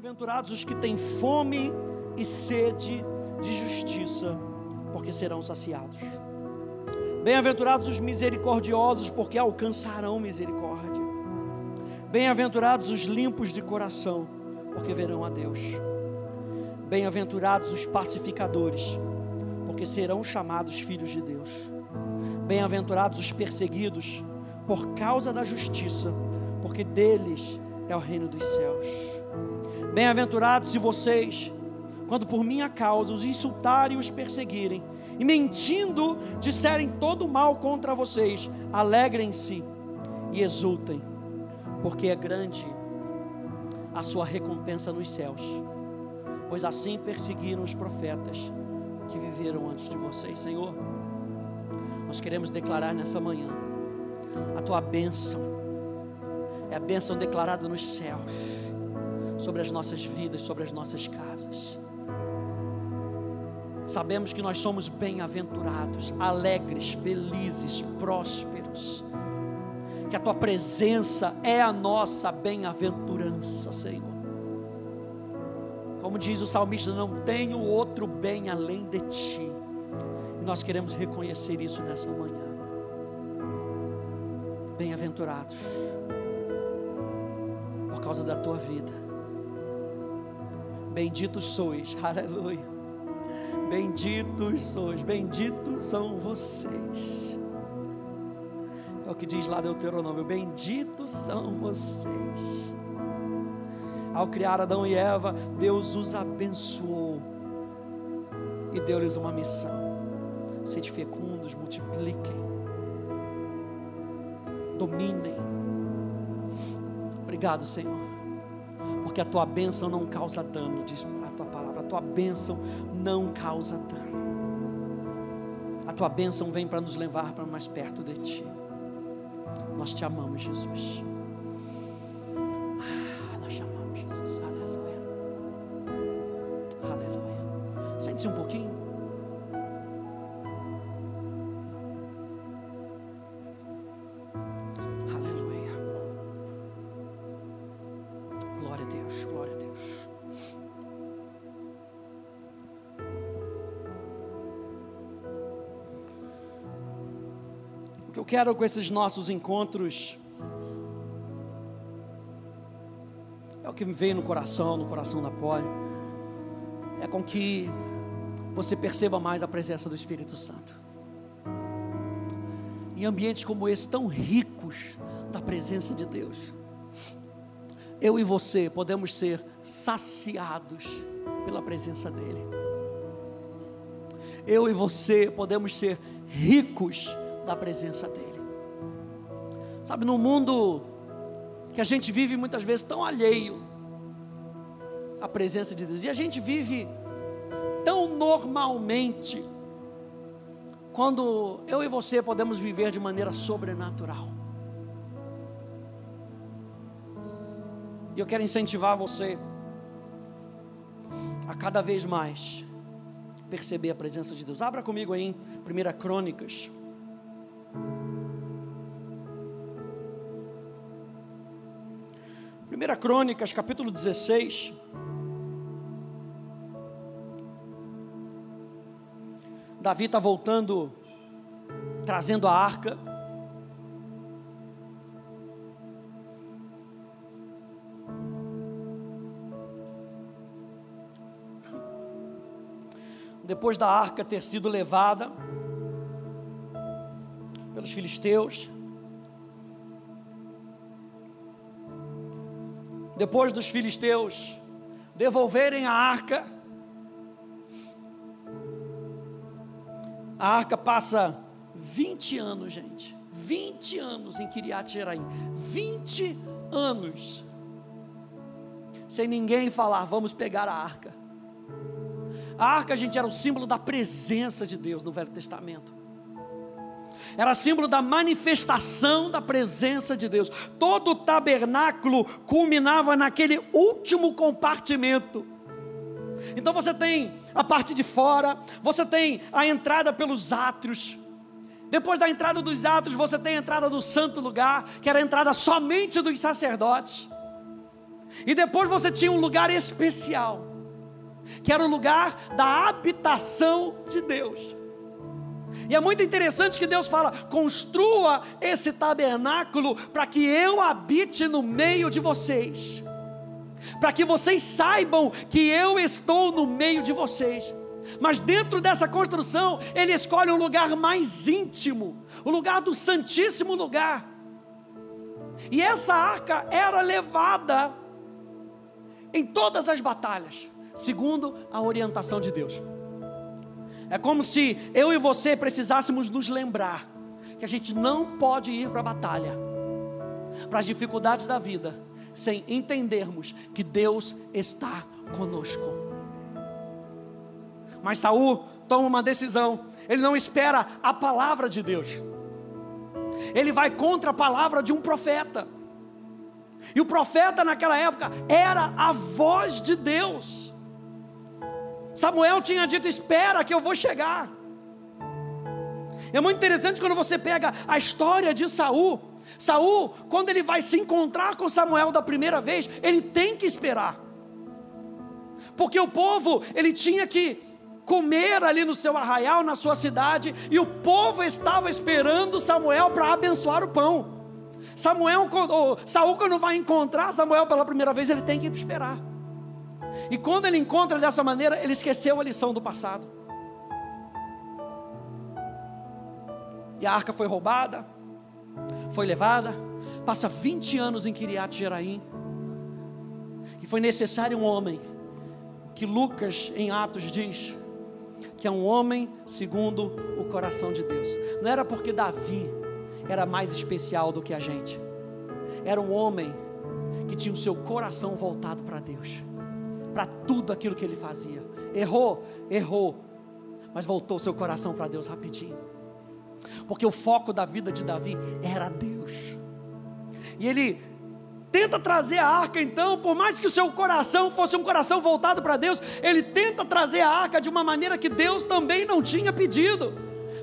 Bem-aventurados os que têm fome e sede de justiça, porque serão saciados. Bem-aventurados os misericordiosos, porque alcançarão misericórdia. Bem-aventurados os limpos de coração, porque verão a Deus. Bem-aventurados os pacificadores, porque serão chamados filhos de Deus. Bem-aventurados os perseguidos por causa da justiça, porque deles é o reino dos céus. Bem-aventurados se vocês, quando por minha causa os insultarem e os perseguirem, e mentindo disserem todo mal contra vocês, alegrem-se e exultem, porque é grande a sua recompensa nos céus, pois assim perseguiram os profetas que viveram antes de vocês. Senhor, nós queremos declarar nessa manhã a tua bênção, é a bênção declarada nos céus, sobre as nossas vidas, sobre as nossas casas. Sabemos que nós somos bem-aventurados, alegres, felizes, prósperos. Que a tua presença é a nossa bem-aventurança, Senhor. Como diz o salmista, não tenho outro bem além de ti. E nós queremos reconhecer isso nessa manhã. Bem-aventurados, por causa da tua vida. Benditos sois, aleluia Benditos sois, benditos são vocês. É o que diz lá Deuteronômio: Benditos são vocês. Ao criar Adão e Eva, Deus os abençoou e deu-lhes uma missão: sede fecundos, multipliquem, dominem. Obrigado, Senhor, porque a tua bênção não causa dano, diz a tua palavra tua bênção não causa dano. A tua bênção vem para nos levar para mais perto de ti. Nós te amamos, Jesus. Quero com esses nossos encontros é o que me veio no coração, no coração da Poli, é com que você perceba mais a presença do Espírito Santo. Em ambientes como esse, tão ricos da presença de Deus, eu e você podemos ser saciados pela presença dEle. Eu e você podemos ser ricos da presença dEle. Sabe, no mundo que a gente vive muitas vezes tão alheio à presença de Deus, e a gente vive tão normalmente, quando eu e você podemos viver de maneira sobrenatural. E eu quero incentivar você a cada vez mais perceber a presença de Deus. Abra comigo aí em 1 Crônicas, Primeira Crônicas, capítulo 16. Davi está voltando, trazendo a arca. Depois da arca ter sido levada pelos filisteus, depois dos filisteus devolverem a arca, a arca passa 20 anos, gente. 20 anos em Kiriat Jeraim. 20 anos. Sem ninguém falar, vamos pegar a arca. A arca, gente, era o símbolo da presença de Deus no Velho Testamento era símbolo da manifestação da presença de Deus. Todo o tabernáculo culminava naquele último compartimento. Então você tem a parte de fora, você tem a entrada pelos átrios. Depois da entrada dos átrios, você tem a entrada do santo lugar, que era a entrada somente dos sacerdotes. E depois você tinha um lugar especial, que era o lugar da habitação de Deus. E é muito interessante que Deus fala: construa esse tabernáculo para que eu habite no meio de vocês, para que vocês saibam que eu estou no meio de vocês. Mas dentro dessa construção, ele escolhe um lugar mais íntimo, o lugar do Santíssimo Lugar. E essa arca era levada em todas as batalhas, segundo a orientação de Deus. É como se eu e você precisássemos nos lembrar que a gente não pode ir para a batalha, para as dificuldades da vida, sem entendermos que Deus está conosco. Mas Saul toma uma decisão, ele não espera a palavra de Deus. Ele vai contra a palavra de um profeta. E o profeta naquela época era a voz de Deus. Samuel tinha dito: Espera que eu vou chegar. É muito interessante quando você pega a história de Saul. Saul, quando ele vai se encontrar com Samuel da primeira vez, ele tem que esperar. Porque o povo, ele tinha que comer ali no seu arraial, na sua cidade, e o povo estava esperando Samuel para abençoar o pão. Samuel, Saul quando vai encontrar Samuel pela primeira vez, ele tem que esperar. E quando ele encontra dessa maneira, ele esqueceu a lição do passado. E a arca foi roubada, foi levada, passa 20 anos em Kiriat Jeraim. E foi necessário um homem, que Lucas em Atos diz, que é um homem segundo o coração de Deus. Não era porque Davi era mais especial do que a gente, era um homem que tinha o seu coração voltado para Deus para tudo aquilo que ele fazia. Errou, errou, mas voltou seu coração para Deus rapidinho. Porque o foco da vida de Davi era Deus. E ele tenta trazer a arca, então, por mais que o seu coração fosse um coração voltado para Deus, ele tenta trazer a arca de uma maneira que Deus também não tinha pedido.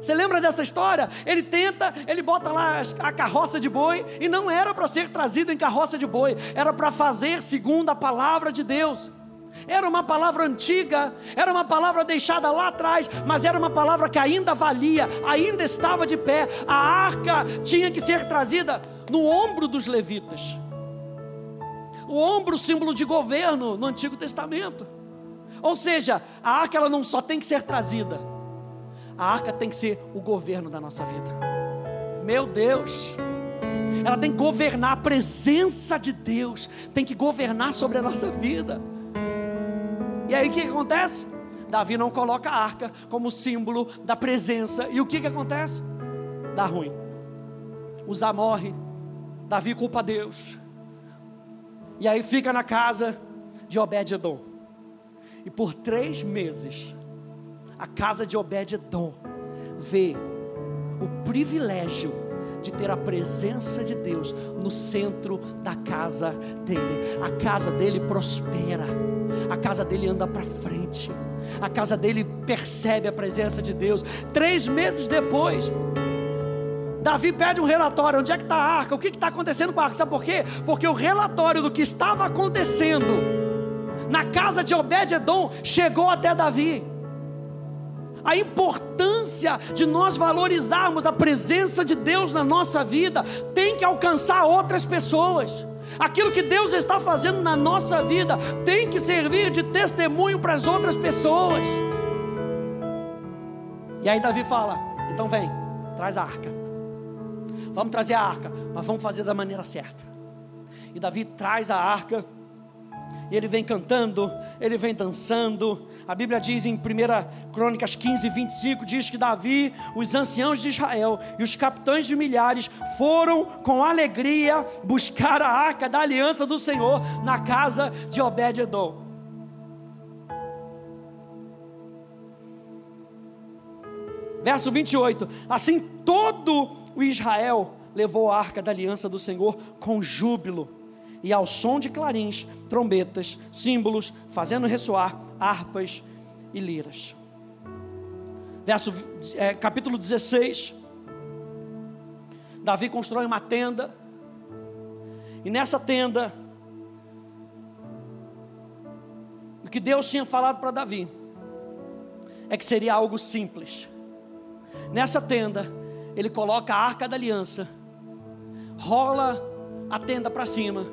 Você lembra dessa história? Ele tenta, ele bota lá a carroça de boi, e não era para ser trazido em carroça de boi, era para fazer segundo a palavra de Deus. Era uma palavra antiga, era uma palavra deixada lá atrás, mas era uma palavra que ainda valia, ainda estava de pé. A arca tinha que ser trazida no ombro dos levitas. O ombro, símbolo de governo no Antigo Testamento. Ou seja, a arca ela não só tem que ser trazida, a arca tem que ser o governo da nossa vida. Meu Deus, ela tem que governar a presença de Deus, tem que governar sobre a nossa vida. E aí o que, acontece? Davi não coloca a arca como símbolo da presença. E o que, que acontece? Dá ruim. Uzá morre. Davi culpa Deus. E aí fica na casa de Obed-Edom. E por três meses, a casa de Obed-Edom vê o privilégio de ter a presença de Deus no centro da casa dele. A casa dele prospera, a casa dele anda para frente, a casa dele percebe a presença de Deus. Três meses depois, Davi pede um relatório: onde é que está a arca? O que está acontecendo com a arca? Sabe por quê? Porque o relatório do que estava acontecendo na casa de Obed-Edom chegou até Davi a importância de nós valorizarmos a presença de Deus na nossa vida tem que alcançar outras pessoas. Aquilo que Deus está fazendo na nossa vida tem que servir de testemunho para as outras pessoas. E aí Davi fala: então vem, traz a arca. Vamos trazer a arca, mas vamos fazer da maneira certa. E Davi traz a arca e ele vem cantando, ele vem dançando. A Bíblia diz em 1 Crônicas 15, 25: diz que Davi, os anciãos de Israel e os capitães de milhares foram com alegria buscar a arca da aliança do Senhor na casa de Obed-Edom. Verso 28: Assim todo o Israel levou a arca da aliança do Senhor com júbilo e ao som de clarins, trombetas, símbolos, fazendo ressoar harpas e liras. Verso, é, capítulo 16. Davi constrói uma tenda, e nessa tenda, o que Deus tinha falado para Davi é que seria algo simples. Nessa tenda, ele coloca a arca da aliança, rola a tenda para cima,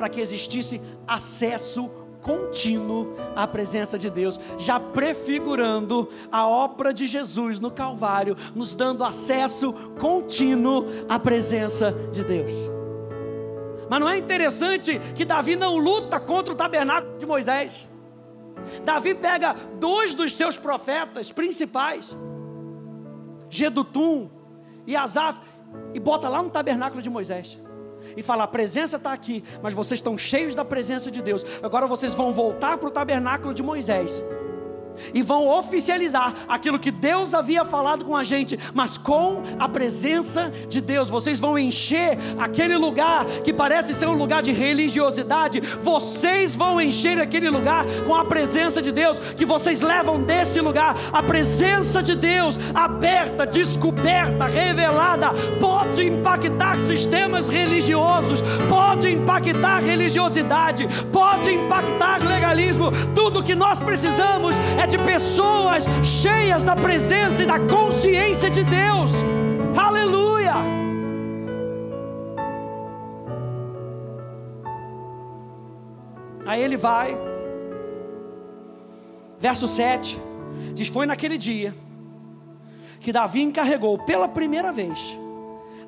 para que existisse acesso contínuo à presença de Deus, já prefigurando a obra de Jesus no Calvário, nos dando acesso contínuo à presença de Deus. Mas não é interessante que Davi não luta contra o tabernáculo de Moisés? Davi pega dois dos seus profetas principais, Gedutum e Asaf, e bota lá no tabernáculo de Moisés e fala: a presença está aqui, mas vocês estão cheios da presença de Deus. Agora vocês vão voltar para o tabernáculo de Moisés e vão oficializar aquilo que Deus havia falado com a gente, mas com a presença de Deus. Vocês vão encher aquele lugar que parece ser um lugar de religiosidade, vocês vão encher aquele lugar com a presença de Deus, que vocês levam desse lugar a presença de Deus aberta, descoberta, revelada, pode impactar sistemas religiosos, pode impactar religiosidade, pode impactar legalismo. Tudo que nós precisamos é de pessoas cheias da presença e da consciência de Deus. Aleluia! Aí ele vai, verso 7, diz: Foi naquele dia que Davi encarregou pela primeira vez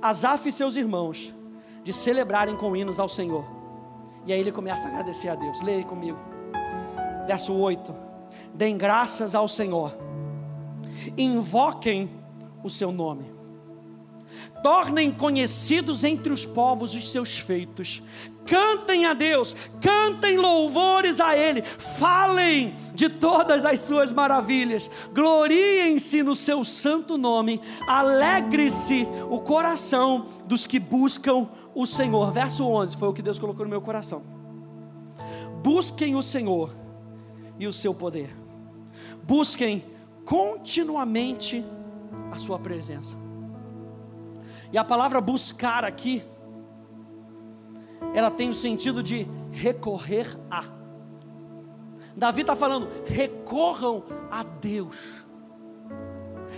Asaf e seus irmãos de celebrarem com hinos ao Senhor. E aí ele começa a agradecer a Deus. Leia comigo. Verso 8 deem graças ao Senhor, invoquem o seu nome, tornem conhecidos entre os povos os seus feitos, cantem a Deus, cantem louvores a Ele, falem de todas as suas maravilhas, gloriem-se no seu santo nome, alegre-se o coração dos que buscam o Senhor. Verso 11 foi o que Deus colocou no meu coração. Busquem o Senhor e o seu poder busquem continuamente a Sua presença. E a palavra buscar aqui, ela tem o sentido de recorrer a. Davi está falando, recorram a Deus.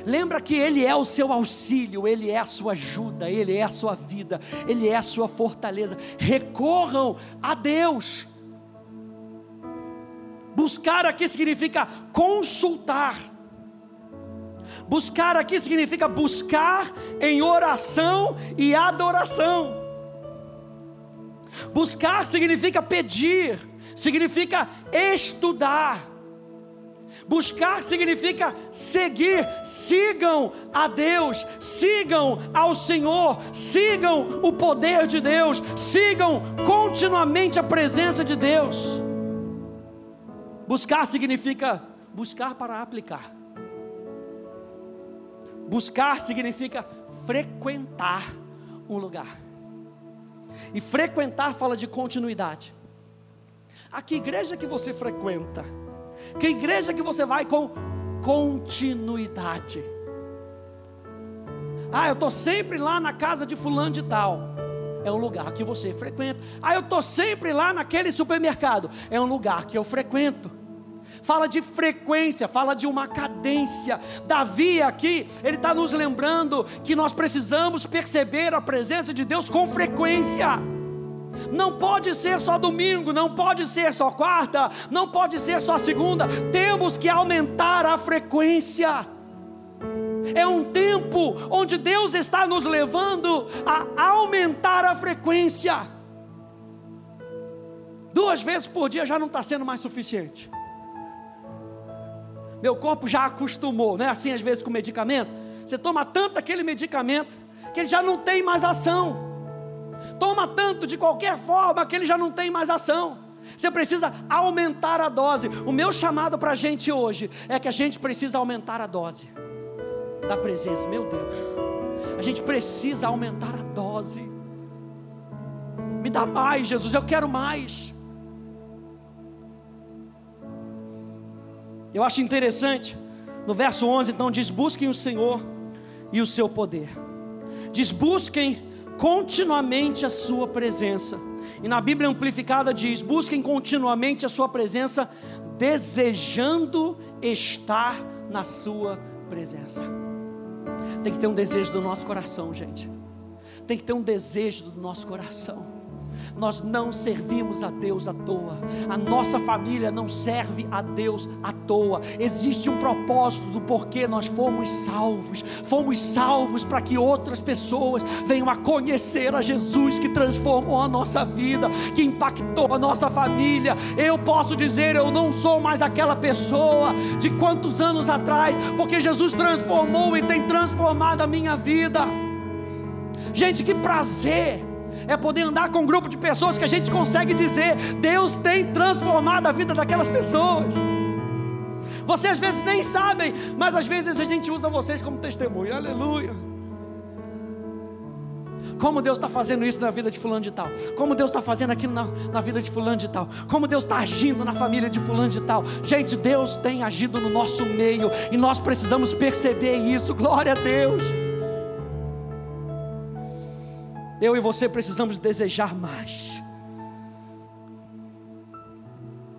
Lembra que Ele é o seu auxílio, Ele é a sua ajuda, Ele é a sua vida, Ele é a sua fortaleza. Recorram a Deus. Buscar aqui significa consultar. Buscar aqui significa buscar em oração e adoração. Buscar significa pedir, significa estudar. Buscar significa seguir, sigam a Deus, sigam ao Senhor, sigam o poder de Deus, sigam continuamente a presença de Deus. Buscar significa buscar para aplicar. Buscar significa frequentar um lugar. E frequentar fala de continuidade. A que igreja que você frequenta? Que igreja que você vai com continuidade? Ah, eu estou sempre lá na casa de fulano de tal é um lugar que você frequenta. Ah, eu estou sempre lá naquele supermercado, é um lugar que eu frequento. Fala de frequência, fala de uma cadência. Davi aqui, ele está nos lembrando que nós precisamos perceber a presença de Deus com frequência. Não pode ser só domingo, não pode ser só quarta, não pode ser só segunda. Temos que aumentar a frequência. É um tempo onde Deus está nos levando a aumentar a frequência. Duas vezes por dia já não está sendo mais suficiente. Meu corpo já acostumou, não é assim às vezes com medicamento? Você toma tanto aquele medicamento que ele já não tem mais ação. Toma tanto de qualquer forma que ele já não tem mais ação. Você precisa aumentar a dose. O meu chamado para a gente hoje é que a gente precisa aumentar a dose da presença. Meu Deus, a gente precisa aumentar a dose. Me dá mais, Jesus, eu quero mais. Eu acho interessante, no verso 11, então, diz: busquem o Senhor e o seu poder. Diz: busquem continuamente a sua presença. E na Bíblia Amplificada diz: busquem continuamente a Sua presença, desejando estar na Sua presença. Tem que ter um desejo do nosso coração, gente. Tem que ter um desejo do nosso coração. Nós não servimos a Deus à toa. A nossa família não serve a Deus à toa. Existe um propósito do porquê nós fomos salvos. Fomos salvos para que outras pessoas venham a conhecer a Jesus que transformou a nossa vida, que impactou a nossa família. Eu posso dizer, eu não sou mais aquela pessoa de quantos anos atrás, porque Jesus transformou e tem transformado a minha vida. Gente, que prazer! É poder andar com um grupo de pessoas que a gente consegue dizer: Deus tem transformado a vida daquelas pessoas. Vocês às vezes nem sabem, mas às vezes a gente usa vocês como testemunho. Aleluia. Como Deus está fazendo isso na vida de fulano de tal. Como Deus está fazendo aquilo na, na vida de fulano de tal. Como Deus está agindo na família de fulano de tal. Gente, Deus tem agido no nosso meio. E nós precisamos perceber isso. Glória a Deus. Eu e você precisamos desejar mais.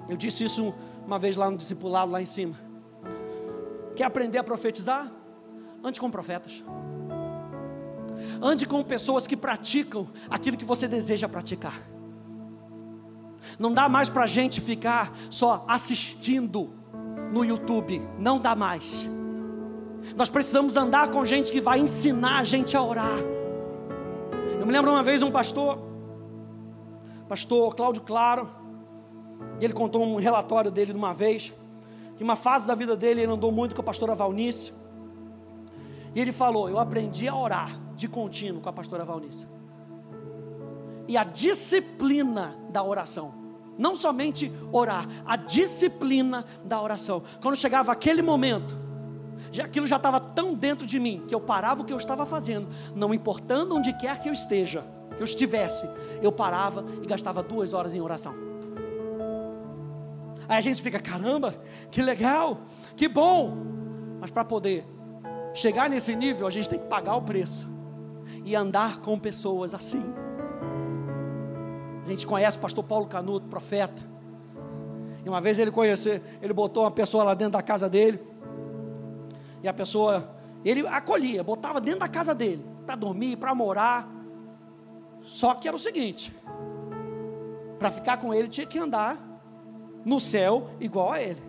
Eu disse isso uma vez lá no discipulado, lá em cima. Quer aprender a profetizar? Ande com profetas. Ande com pessoas que praticam aquilo que você deseja praticar. Não dá mais para a gente ficar só assistindo no YouTube. Não dá mais. Nós precisamos andar com gente que vai ensinar a gente a orar. Eu me lembro uma vez um pastor, pastor Cláudio Claro, e ele contou um relatório dele de uma vez, que uma fase da vida dele ele andou muito com a pastora Valnice. E ele falou: Eu aprendi a orar de contínuo com a pastora Valnice. E a disciplina da oração. Não somente orar, a disciplina da oração. Quando chegava aquele momento, aquilo já estava tão dentro de mim que eu parava o que eu estava fazendo, não importando onde quer que eu esteja, que eu estivesse, eu parava e gastava duas horas em oração. Aí a gente fica, caramba, que legal, que bom, mas para poder chegar nesse nível, a gente tem que pagar o preço e andar com pessoas assim. A gente conhece o pastor Paulo Canuto, profeta. E uma vez ele conheceu, ele botou uma pessoa lá dentro da casa dele. E a pessoa, ele acolhia, botava dentro da casa dele, para dormir, para morar. Só que era o seguinte: para ficar com ele tinha que andar no céu igual a ele.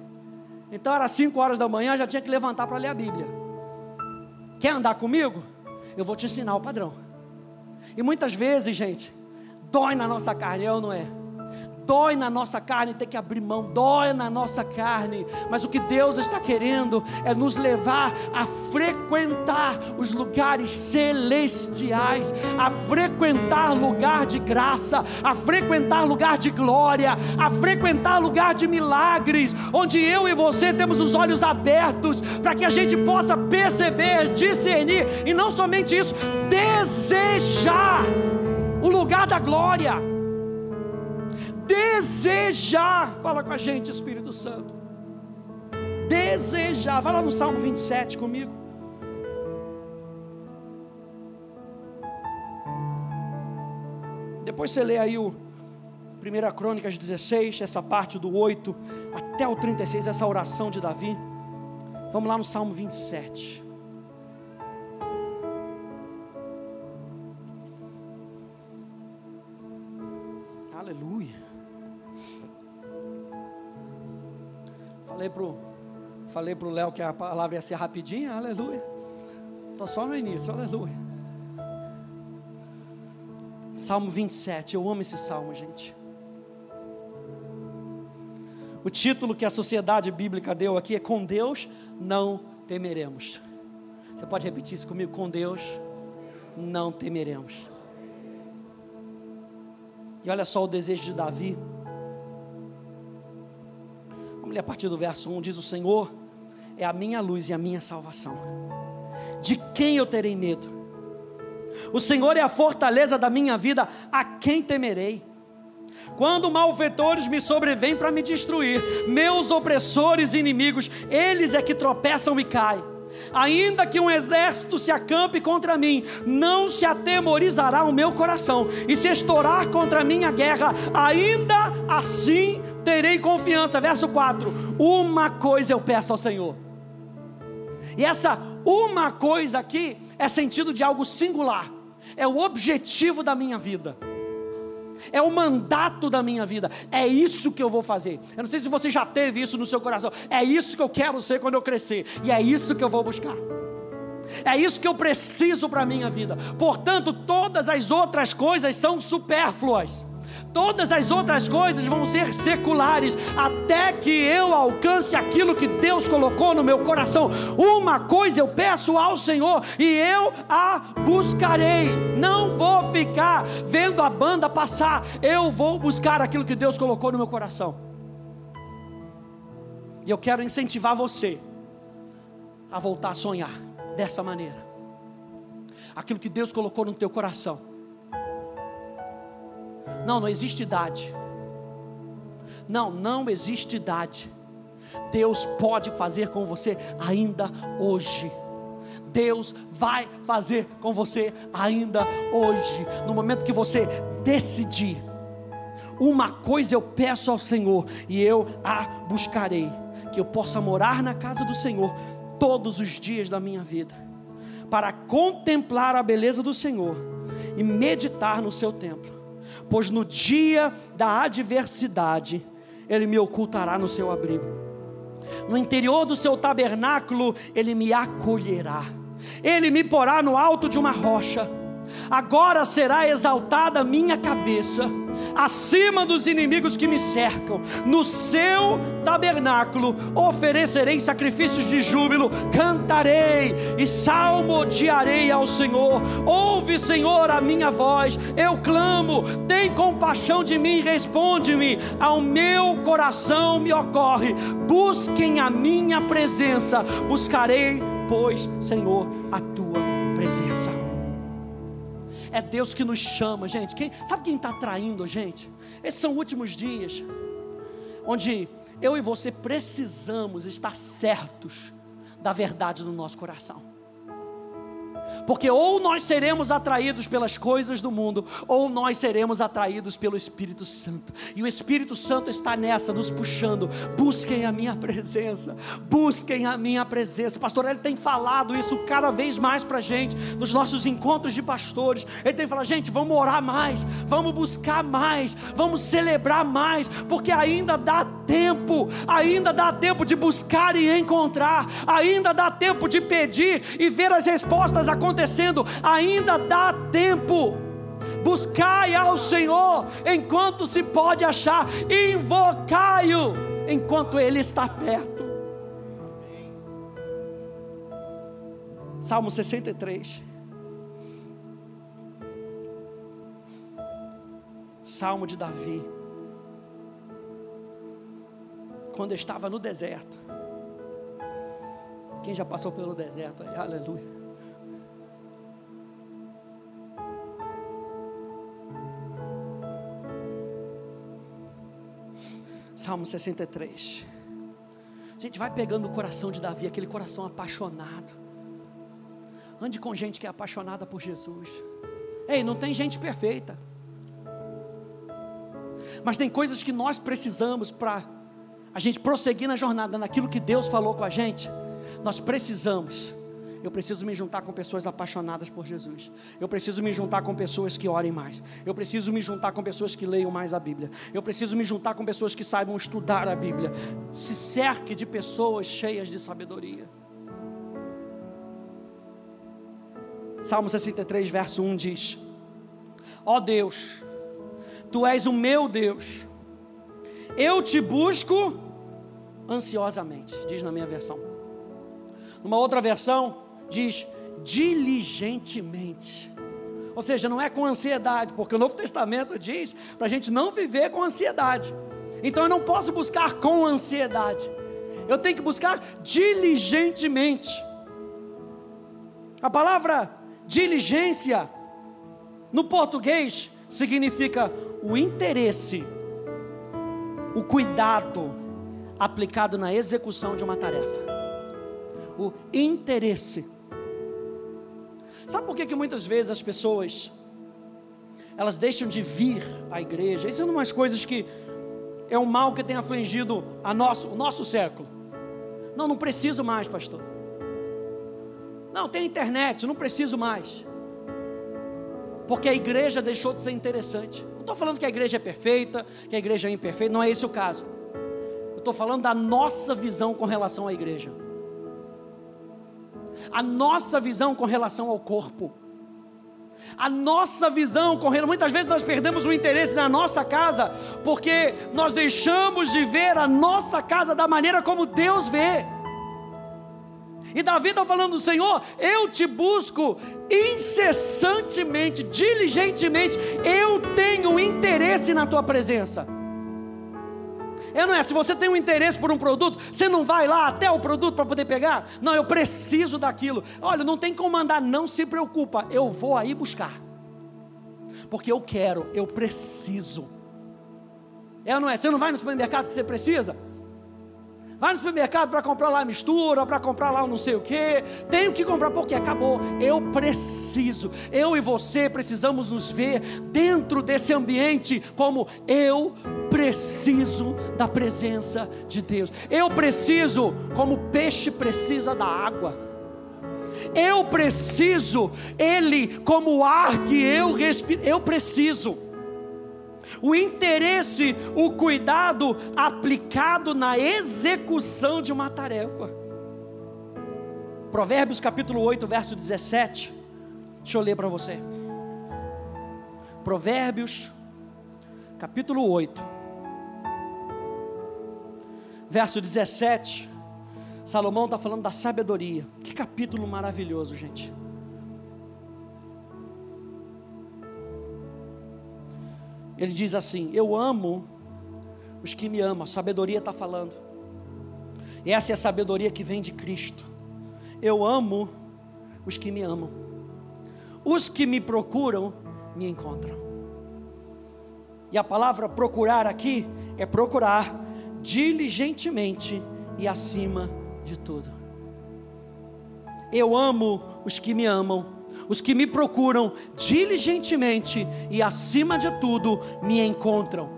Então era 5 horas da manhã, já tinha que levantar para ler a Bíblia. Quer andar comigo? Eu vou te ensinar o padrão. E muitas vezes, gente, dói na nossa carne, eu não é? Dói na nossa carne ter que abrir mão, dói na nossa carne, mas o que Deus está querendo é nos levar a frequentar os lugares celestiais, a frequentar lugar de graça, a frequentar lugar de glória, a frequentar lugar de milagres, onde eu e você temos os olhos abertos para que a gente possa perceber, discernir e não somente isso, desejar o lugar da glória desejar. Fala com a gente, Espírito Santo. Desejar. Vai lá no Salmo 27 comigo. Depois você lê aí o 1 Crônicas 16, essa parte do 8 até o 36, essa oração de Davi. Vamos lá no Salmo 27. Falei pro, falei pro Léo que a palavra ia ser rapidinha, aleluia. Estou só no início, aleluia. Salmo 27, eu amo esse salmo, gente. O título que a sociedade bíblica deu aqui é Com Deus não temeremos. Você pode repetir isso comigo? Com Deus não temeremos. E olha só o desejo de Davi ler a partir do verso 1, diz o Senhor, é a minha luz e a minha salvação. De quem eu terei medo? O Senhor é a fortaleza da minha vida, a quem temerei? Quando malfeitores me sobrevêm para me destruir, meus opressores e inimigos, eles é que tropeçam e caem. Ainda que um exército se acampe contra mim, não se atemorizará o meu coração, e se estourar contra mim a guerra, ainda assim terei confiança. Verso 4: Uma coisa eu peço ao Senhor. E essa uma coisa aqui é sentido de algo singular, é o objetivo da minha vida é o mandato da minha vida, é isso que eu vou fazer. Eu não sei se você já teve isso no seu coração, é isso que eu quero ser quando eu crescer, e é isso que eu vou buscar. É isso que eu preciso para a minha vida. Portanto, todas as outras coisas são supérfluas todas as outras coisas vão ser seculares, até que eu alcance aquilo que Deus colocou no meu coração. Uma coisa eu peço ao Senhor e eu a buscarei. Não vou ficar vendo a banda passar, eu vou buscar aquilo que Deus colocou no meu coração. E eu quero incentivar você a voltar a sonhar dessa maneira. Aquilo que Deus colocou no teu coração não, não existe idade. Não, não existe idade. Deus pode fazer com você ainda hoje. Deus vai fazer com você ainda hoje, no momento que você decidir. Uma coisa eu peço ao Senhor e eu a buscarei: que eu possa morar na casa do Senhor todos os dias da minha vida, para contemplar a beleza do Senhor e meditar no seu templo pois no dia da adversidade ele me ocultará no seu abrigo. No interior do seu tabernáculo ele me acolherá. Ele me porá no alto de uma rocha Agora será exaltada minha cabeça, acima dos inimigos que me cercam. No seu tabernáculo oferecerei sacrifícios de júbilo, cantarei e salmodiarei ao Senhor. Ouve, Senhor, a minha voz, eu clamo, tem compaixão de mim, responde-me. Ao meu coração me ocorre, busquem a minha presença, buscarei, pois, Senhor, a tua presença. É Deus que nos chama, gente. Quem, sabe quem está traindo a gente? Esses são últimos dias, onde eu e você precisamos estar certos da verdade no nosso coração. Porque ou nós seremos atraídos pelas coisas do mundo, ou nós seremos atraídos pelo Espírito Santo. E o Espírito Santo está nessa, nos puxando. Busquem a minha presença, busquem a minha presença. Pastor, ele tem falado isso cada vez mais para a gente, nos nossos encontros de pastores. Ele tem falado, gente, vamos orar mais, vamos buscar mais, vamos celebrar mais, porque ainda dá tempo, ainda dá tempo de buscar e encontrar, ainda dá tempo de pedir e ver as respostas acontecendo, ainda dá tempo. Buscai ao Senhor enquanto se pode achar, invocai-o enquanto Ele está perto. Salmo 63. Salmo de Davi quando estava no deserto. Quem já passou pelo deserto? Aleluia. Salmo 63. A gente vai pegando o coração de Davi, aquele coração apaixonado. Ande com gente que é apaixonada por Jesus. Ei, não tem gente perfeita. Mas tem coisas que nós precisamos para a gente prosseguir na jornada, naquilo que Deus falou com a gente, nós precisamos. Eu preciso me juntar com pessoas apaixonadas por Jesus. Eu preciso me juntar com pessoas que orem mais. Eu preciso me juntar com pessoas que leiam mais a Bíblia. Eu preciso me juntar com pessoas que saibam estudar a Bíblia. Se cerque de pessoas cheias de sabedoria. Salmo 63, verso 1 diz: Ó oh Deus, Tu és o meu Deus, eu te busco ansiosamente, diz na minha versão. Numa outra versão, diz diligentemente. Ou seja, não é com ansiedade, porque o Novo Testamento diz para a gente não viver com ansiedade. Então eu não posso buscar com ansiedade, eu tenho que buscar diligentemente. A palavra diligência, no português, significa o interesse, o cuidado, aplicado na execução de uma tarefa. o interesse. Sabe por que, que muitas vezes as pessoas elas deixam de vir à igreja? Isso é uma das coisas que é um mal que tem afligido a nosso, o nosso século. Não, não preciso mais, pastor. Não, tem internet, não preciso mais. Porque a igreja deixou de ser interessante. Não estou falando que a igreja é perfeita, que a igreja é imperfeita, não é esse o caso. Eu estou falando da nossa visão com relação à igreja. A nossa visão com relação ao corpo. A nossa visão com relação. Muitas vezes nós perdemos o interesse na nossa casa, porque nós deixamos de ver a nossa casa da maneira como Deus vê. E Davi está falando, Senhor, eu te busco incessantemente, diligentemente, eu tenho interesse na tua presença. É, não é? Se você tem um interesse por um produto, você não vai lá até o produto para poder pegar? Não, eu preciso daquilo. Olha, não tem como mandar, não se preocupa, eu vou aí buscar. Porque eu quero, eu preciso. É não é? Você não vai no supermercado que você precisa? Vai no supermercado para comprar lá mistura, para comprar lá não sei o que. Tenho que comprar porque acabou. Eu preciso. Eu e você precisamos nos ver dentro desse ambiente como eu preciso da presença de Deus. Eu preciso como o peixe precisa da água. Eu preciso, Ele como o ar que eu respiro, eu preciso o interesse, o cuidado aplicado na execução de uma tarefa. Provérbios capítulo 8, verso 17. Deixa eu ler para você. Provérbios capítulo 8, verso 17. Salomão está falando da sabedoria. Que capítulo maravilhoso, gente. Ele diz assim: Eu amo os que me amam. A sabedoria está falando. Essa é a sabedoria que vem de Cristo. Eu amo os que me amam. Os que me procuram, me encontram. E a palavra procurar aqui é procurar diligentemente e acima de tudo. Eu amo os que me amam os que me procuram diligentemente e acima de tudo me encontram.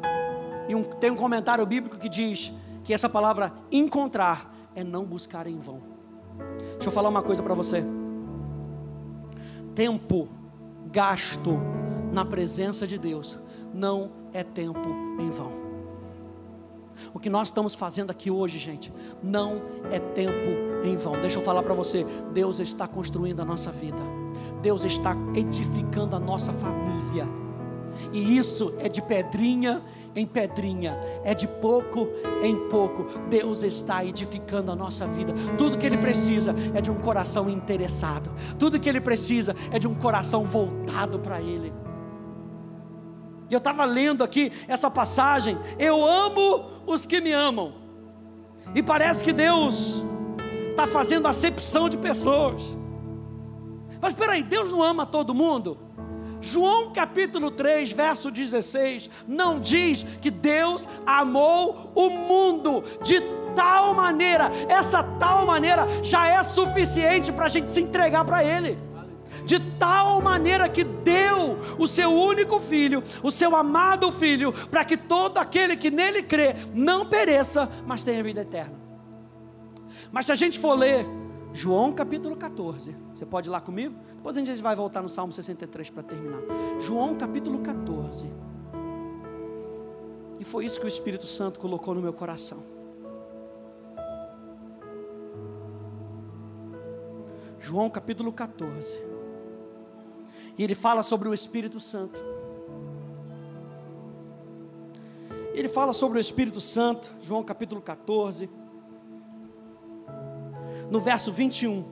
E um, tem um comentário bíblico que diz que essa palavra encontrar é não buscar em vão. Deixa eu falar uma coisa para você. Tempo gasto na presença de Deus não é tempo em vão. O que nós estamos fazendo aqui hoje, gente, não é tempo em vão. Deixa eu falar para você: Deus está construindo a nossa vida, Deus está edificando a nossa família, e isso é de pedrinha em pedrinha, é de pouco em pouco. Deus está edificando a nossa vida. Tudo que Ele precisa é de um coração interessado, tudo que Ele precisa é de um coração voltado para Ele. E eu estava lendo aqui essa passagem. Eu amo os que me amam. E parece que Deus está fazendo acepção de pessoas. Mas espera aí, Deus não ama todo mundo? João capítulo 3, verso 16, não diz que Deus amou o mundo de tal maneira, essa tal maneira já é suficiente para a gente se entregar para Ele de tal maneira que deu o seu único filho, o seu amado filho, para que todo aquele que nele crê não pereça, mas tenha vida eterna. Mas se a gente for ler João capítulo 14, você pode ir lá comigo? Depois a gente vai voltar no Salmo 63 para terminar. João capítulo 14. E foi isso que o Espírito Santo colocou no meu coração. João capítulo 14. E ele fala sobre o Espírito Santo. Ele fala sobre o Espírito Santo, João capítulo 14, no verso 21.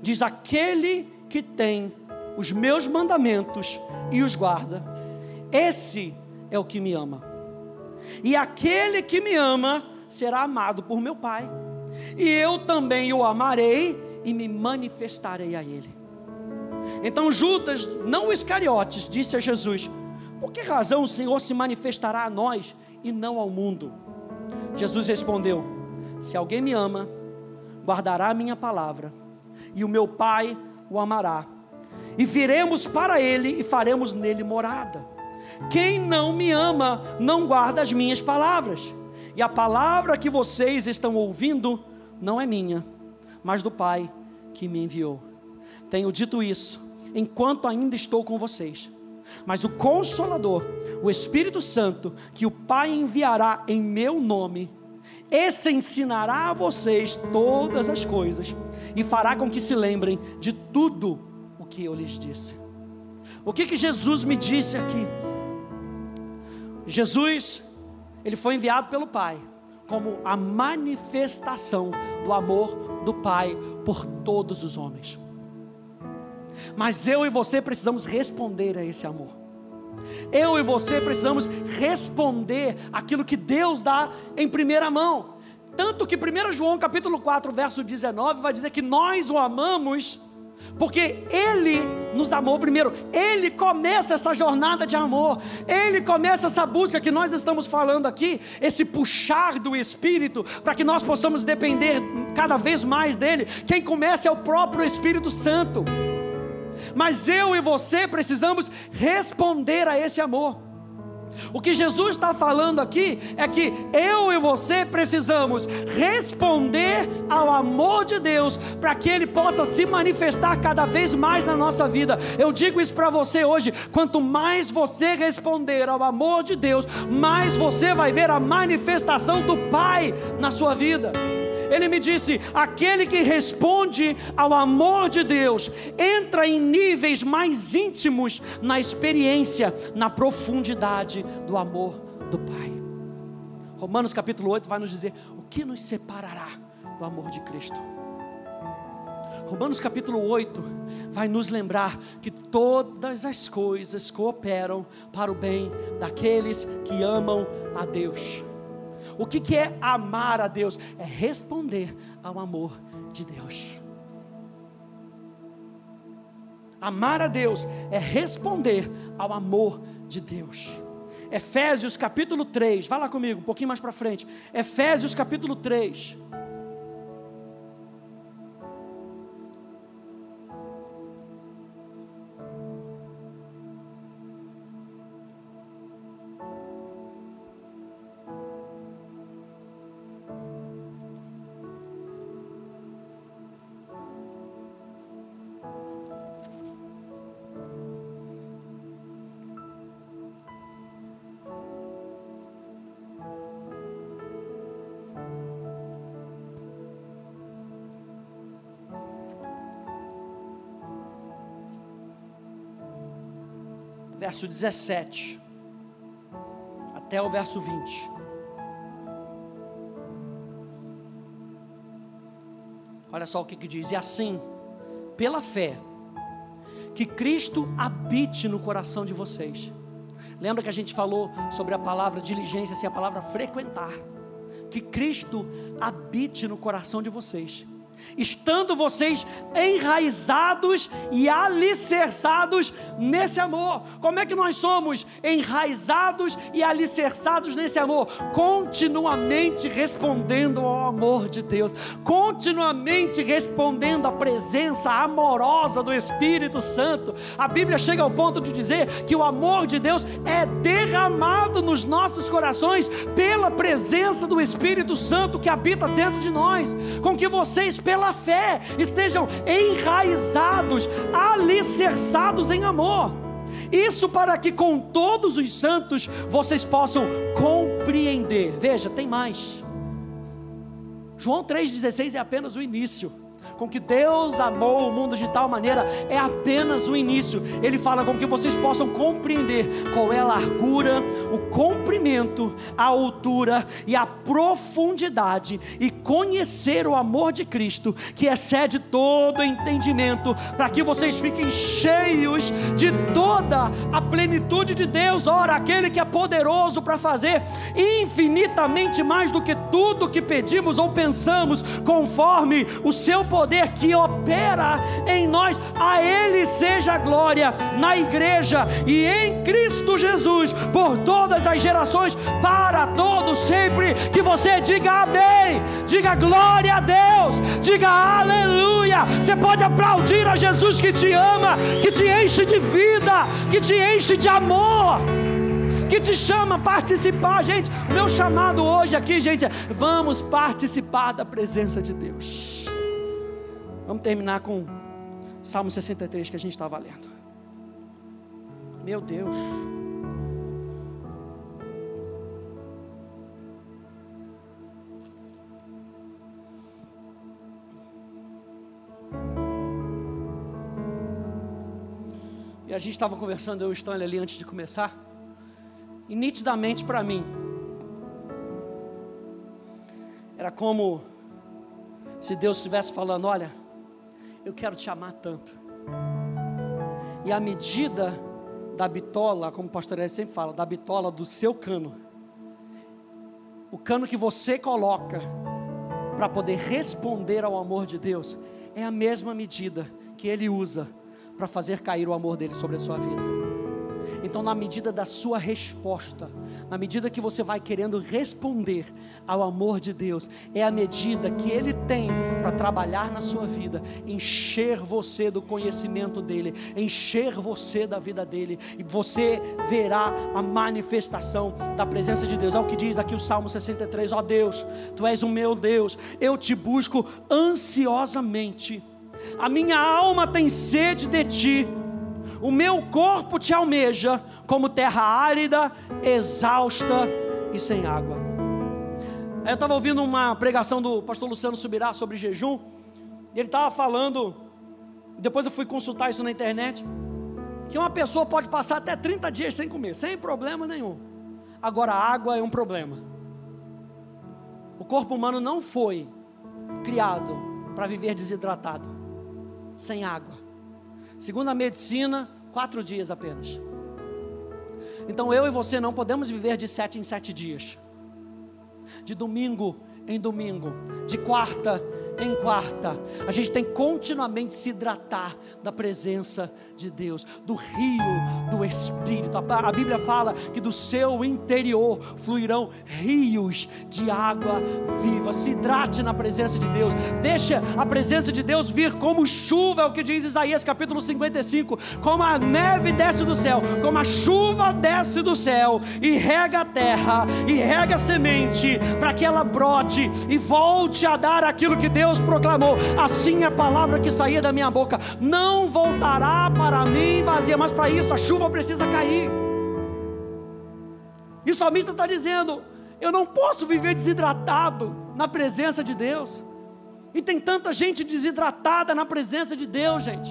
Diz: Aquele que tem os meus mandamentos e os guarda, esse é o que me ama. E aquele que me ama será amado por meu Pai, e eu também o amarei e me manifestarei a ele. Então Judas, não Iscariotes, disse a Jesus: Por que razão o Senhor se manifestará a nós e não ao mundo? Jesus respondeu: Se alguém me ama, guardará a minha palavra, e o meu Pai o amará. E viremos para ele e faremos nele morada. Quem não me ama não guarda as minhas palavras. E a palavra que vocês estão ouvindo não é minha, mas do Pai que me enviou. Tenho dito isso enquanto ainda estou com vocês. Mas o Consolador, o Espírito Santo, que o Pai enviará em meu nome, esse ensinará a vocês todas as coisas e fará com que se lembrem de tudo o que eu lhes disse. O que que Jesus me disse aqui? Jesus, ele foi enviado pelo Pai como a manifestação do amor do Pai por todos os homens. Mas eu e você precisamos responder a esse amor. Eu e você precisamos responder aquilo que Deus dá em primeira mão. Tanto que 1 João capítulo 4, verso 19 vai dizer que nós o amamos porque Ele nos amou primeiro, Ele começa essa jornada de amor, Ele começa essa busca que nós estamos falando aqui, esse puxar do Espírito, para que nós possamos depender cada vez mais dEle. Quem começa é o próprio Espírito Santo, mas eu e você precisamos responder a esse amor. O que Jesus está falando aqui é que eu e você precisamos responder ao amor de Deus para que Ele possa se manifestar cada vez mais na nossa vida. Eu digo isso para você hoje: quanto mais você responder ao amor de Deus, mais você vai ver a manifestação do Pai na sua vida. Ele me disse: aquele que responde ao amor de Deus entra em níveis mais íntimos na experiência, na profundidade do amor do Pai. Romanos capítulo 8 vai nos dizer o que nos separará do amor de Cristo. Romanos capítulo 8 vai nos lembrar que todas as coisas cooperam para o bem daqueles que amam a Deus. O que, que é amar a Deus? É responder ao amor de Deus. Amar a Deus é responder ao amor de Deus. Efésios capítulo 3, vai lá comigo, um pouquinho mais para frente. Efésios capítulo 3. Verso 17 até o verso 20. Olha só o que, que diz: E assim, pela fé, que Cristo habite no coração de vocês. Lembra que a gente falou sobre a palavra diligência, assim, a palavra frequentar. Que Cristo habite no coração de vocês estando vocês enraizados e alicerçados nesse amor. Como é que nós somos enraizados e alicerçados nesse amor? Continuamente respondendo ao amor de Deus, continuamente respondendo à presença amorosa do Espírito Santo. A Bíblia chega ao ponto de dizer que o amor de Deus é derramado nos nossos corações pela presença do Espírito Santo que habita dentro de nós, com que vocês pela fé estejam enraizados, alicerçados em amor. Isso para que com todos os santos vocês possam compreender. Veja, tem mais. João 3,16 é apenas o início com que Deus amou o mundo de tal maneira é apenas o início. Ele fala com que vocês possam compreender qual é a largura, o comprimento, a altura e a profundidade e conhecer o amor de Cristo que excede todo entendimento, para que vocês fiquem cheios de toda a plenitude de Deus. Ora, aquele que é poderoso para fazer infinitamente mais do que tudo que pedimos ou pensamos, conforme o seu poder que opera em nós. A Ele seja a glória na igreja e em Cristo Jesus por todas as gerações, para todos sempre. Que você diga amém, diga glória a Deus, diga aleluia. Você pode aplaudir a Jesus que te ama, que te enche de vida, que te enche de amor que te chama a participar, gente. Meu chamado hoje aqui, gente, é vamos participar da presença de Deus. Vamos terminar com Salmo 63 que a gente estava lendo. Meu Deus. E a gente estava conversando, eu e Stanley ali antes de começar. E nitidamente para mim, era como se Deus estivesse falando: Olha, eu quero te amar tanto. E a medida da bitola, como o pastor Eli sempre fala, da bitola do seu cano, o cano que você coloca para poder responder ao amor de Deus, é a mesma medida que Ele usa para fazer cair o amor dele sobre a sua vida. Então, na medida da sua resposta, na medida que você vai querendo responder ao amor de Deus, é a medida que Ele tem para trabalhar na sua vida, encher você do conhecimento dEle, encher você da vida dEle, e você verá a manifestação da presença de Deus. É o que diz aqui o Salmo 63: Ó oh Deus, Tu és o meu Deus, eu te busco ansiosamente, a minha alma tem sede de Ti o meu corpo te almeja como terra árida, exausta e sem água. Eu estava ouvindo uma pregação do pastor Luciano Subirá sobre jejum, ele estava falando, depois eu fui consultar isso na internet, que uma pessoa pode passar até 30 dias sem comer, sem problema nenhum. Agora, a água é um problema. O corpo humano não foi criado para viver desidratado, sem água. Segundo a medicina, quatro dias apenas. Então eu e você não podemos viver de sete em sete dias, de domingo em domingo, de quarta em quarta. A gente tem continuamente se hidratar da presença de Deus, do rio do Espírito. A Bíblia fala que do seu interior fluirão rios de água viva. Se hidrate na presença de Deus. Deixa a presença de Deus vir como chuva, é o que diz Isaías capítulo 55, como a neve desce do céu, como a chuva desce do céu e rega a terra e rega a semente para que ela brote e volte a dar aquilo que Deus Deus proclamou: assim é a palavra que saía da minha boca, não voltará para mim vazia, mas para isso a chuva precisa cair. E o salmista está dizendo: eu não posso viver desidratado na presença de Deus. E tem tanta gente desidratada na presença de Deus, gente,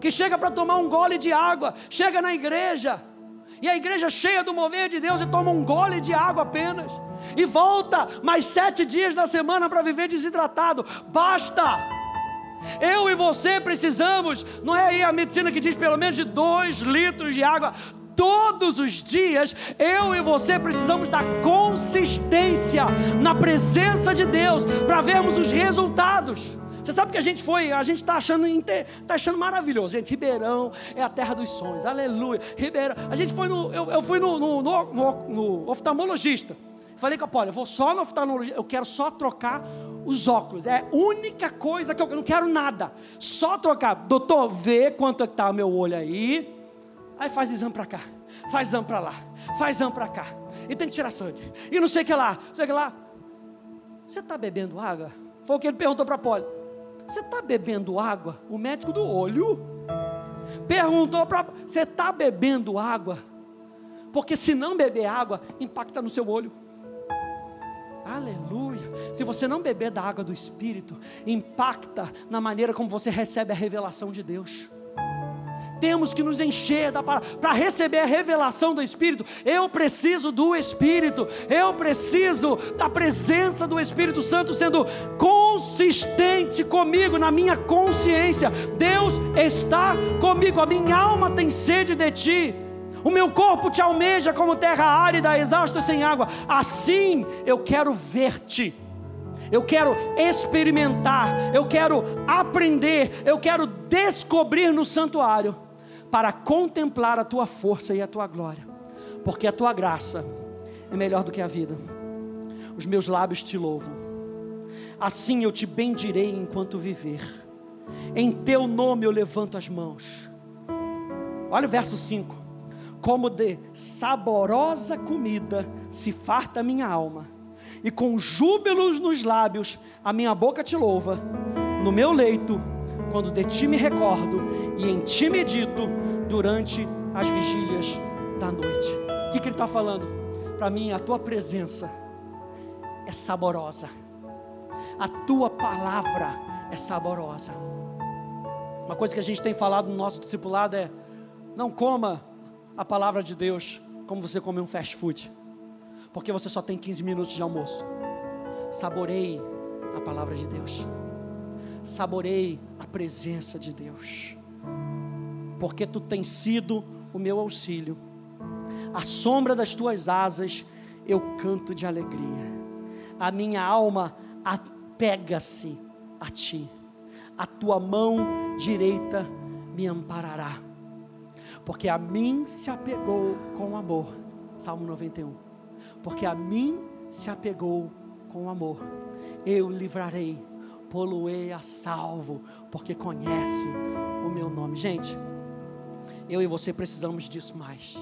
que chega para tomar um gole de água, chega na igreja, e a igreja cheia do mover de Deus e toma um gole de água apenas e volta mais sete dias da semana para viver desidratado. Basta! Eu e você precisamos, não é aí a medicina que diz pelo menos de dois litros de água todos os dias, eu e você precisamos da consistência na presença de Deus para vermos os resultados. Você sabe que a gente foi, a gente está achando, tá achando maravilhoso, gente. Ribeirão é a terra dos sonhos, aleluia. Ribeirão, a gente foi no, eu, eu fui no, no, no, no oftalmologista. Falei com a Paula, eu vou só no oftalmologista, eu quero só trocar os óculos. É a única coisa que eu, eu não quero nada. Só trocar. Doutor, vê quanto é que o meu olho aí. Aí faz exame para cá, faz exame para lá, faz exame para cá. E tem que tirar sangue. E não sei o que lá, não sei o que lá. Você está bebendo água? Foi o que ele perguntou para a Paula. Você está bebendo água? O médico do olho perguntou para. Você está bebendo água? Porque se não beber água, impacta no seu olho. Aleluia. Se você não beber da água do Espírito, impacta na maneira como você recebe a revelação de Deus. Temos que nos encher da palavra para receber a revelação do Espírito. Eu preciso do Espírito, eu preciso da presença do Espírito Santo sendo consistente comigo na minha consciência. Deus está comigo, a minha alma tem sede de Ti o meu corpo te almeja como terra árida, exausta sem água. Assim eu quero ver-te. eu quero experimentar, eu quero aprender, eu quero descobrir no santuário para contemplar a tua força e a tua glória, porque a tua graça é melhor do que a vida. Os meus lábios te louvam, assim eu te bendirei enquanto viver, em teu nome eu levanto as mãos. Olha o verso 5: como de saborosa comida se farta a minha alma e com júbilos nos lábios a minha boca te louva. No meu leito, quando de ti me recordo e em ti medito durante as vigílias da noite. O que, que ele está falando? Para mim, a tua presença é saborosa, a tua palavra é saborosa. Uma coisa que a gente tem falado no nosso discipulado é: não coma a palavra de Deus como você come um fast food porque você só tem 15 minutos de almoço. Saboreie a palavra de Deus. Saboreie a presença de Deus. Porque tu tens sido o meu auxílio. A sombra das tuas asas eu canto de alegria. A minha alma apega-se a ti. A tua mão direita me amparará. Porque a mim se apegou com amor. Salmo 91 porque a mim se apegou com amor. Eu livrarei, poluei a salvo, porque conhece o meu nome. Gente, eu e você precisamos disso mais.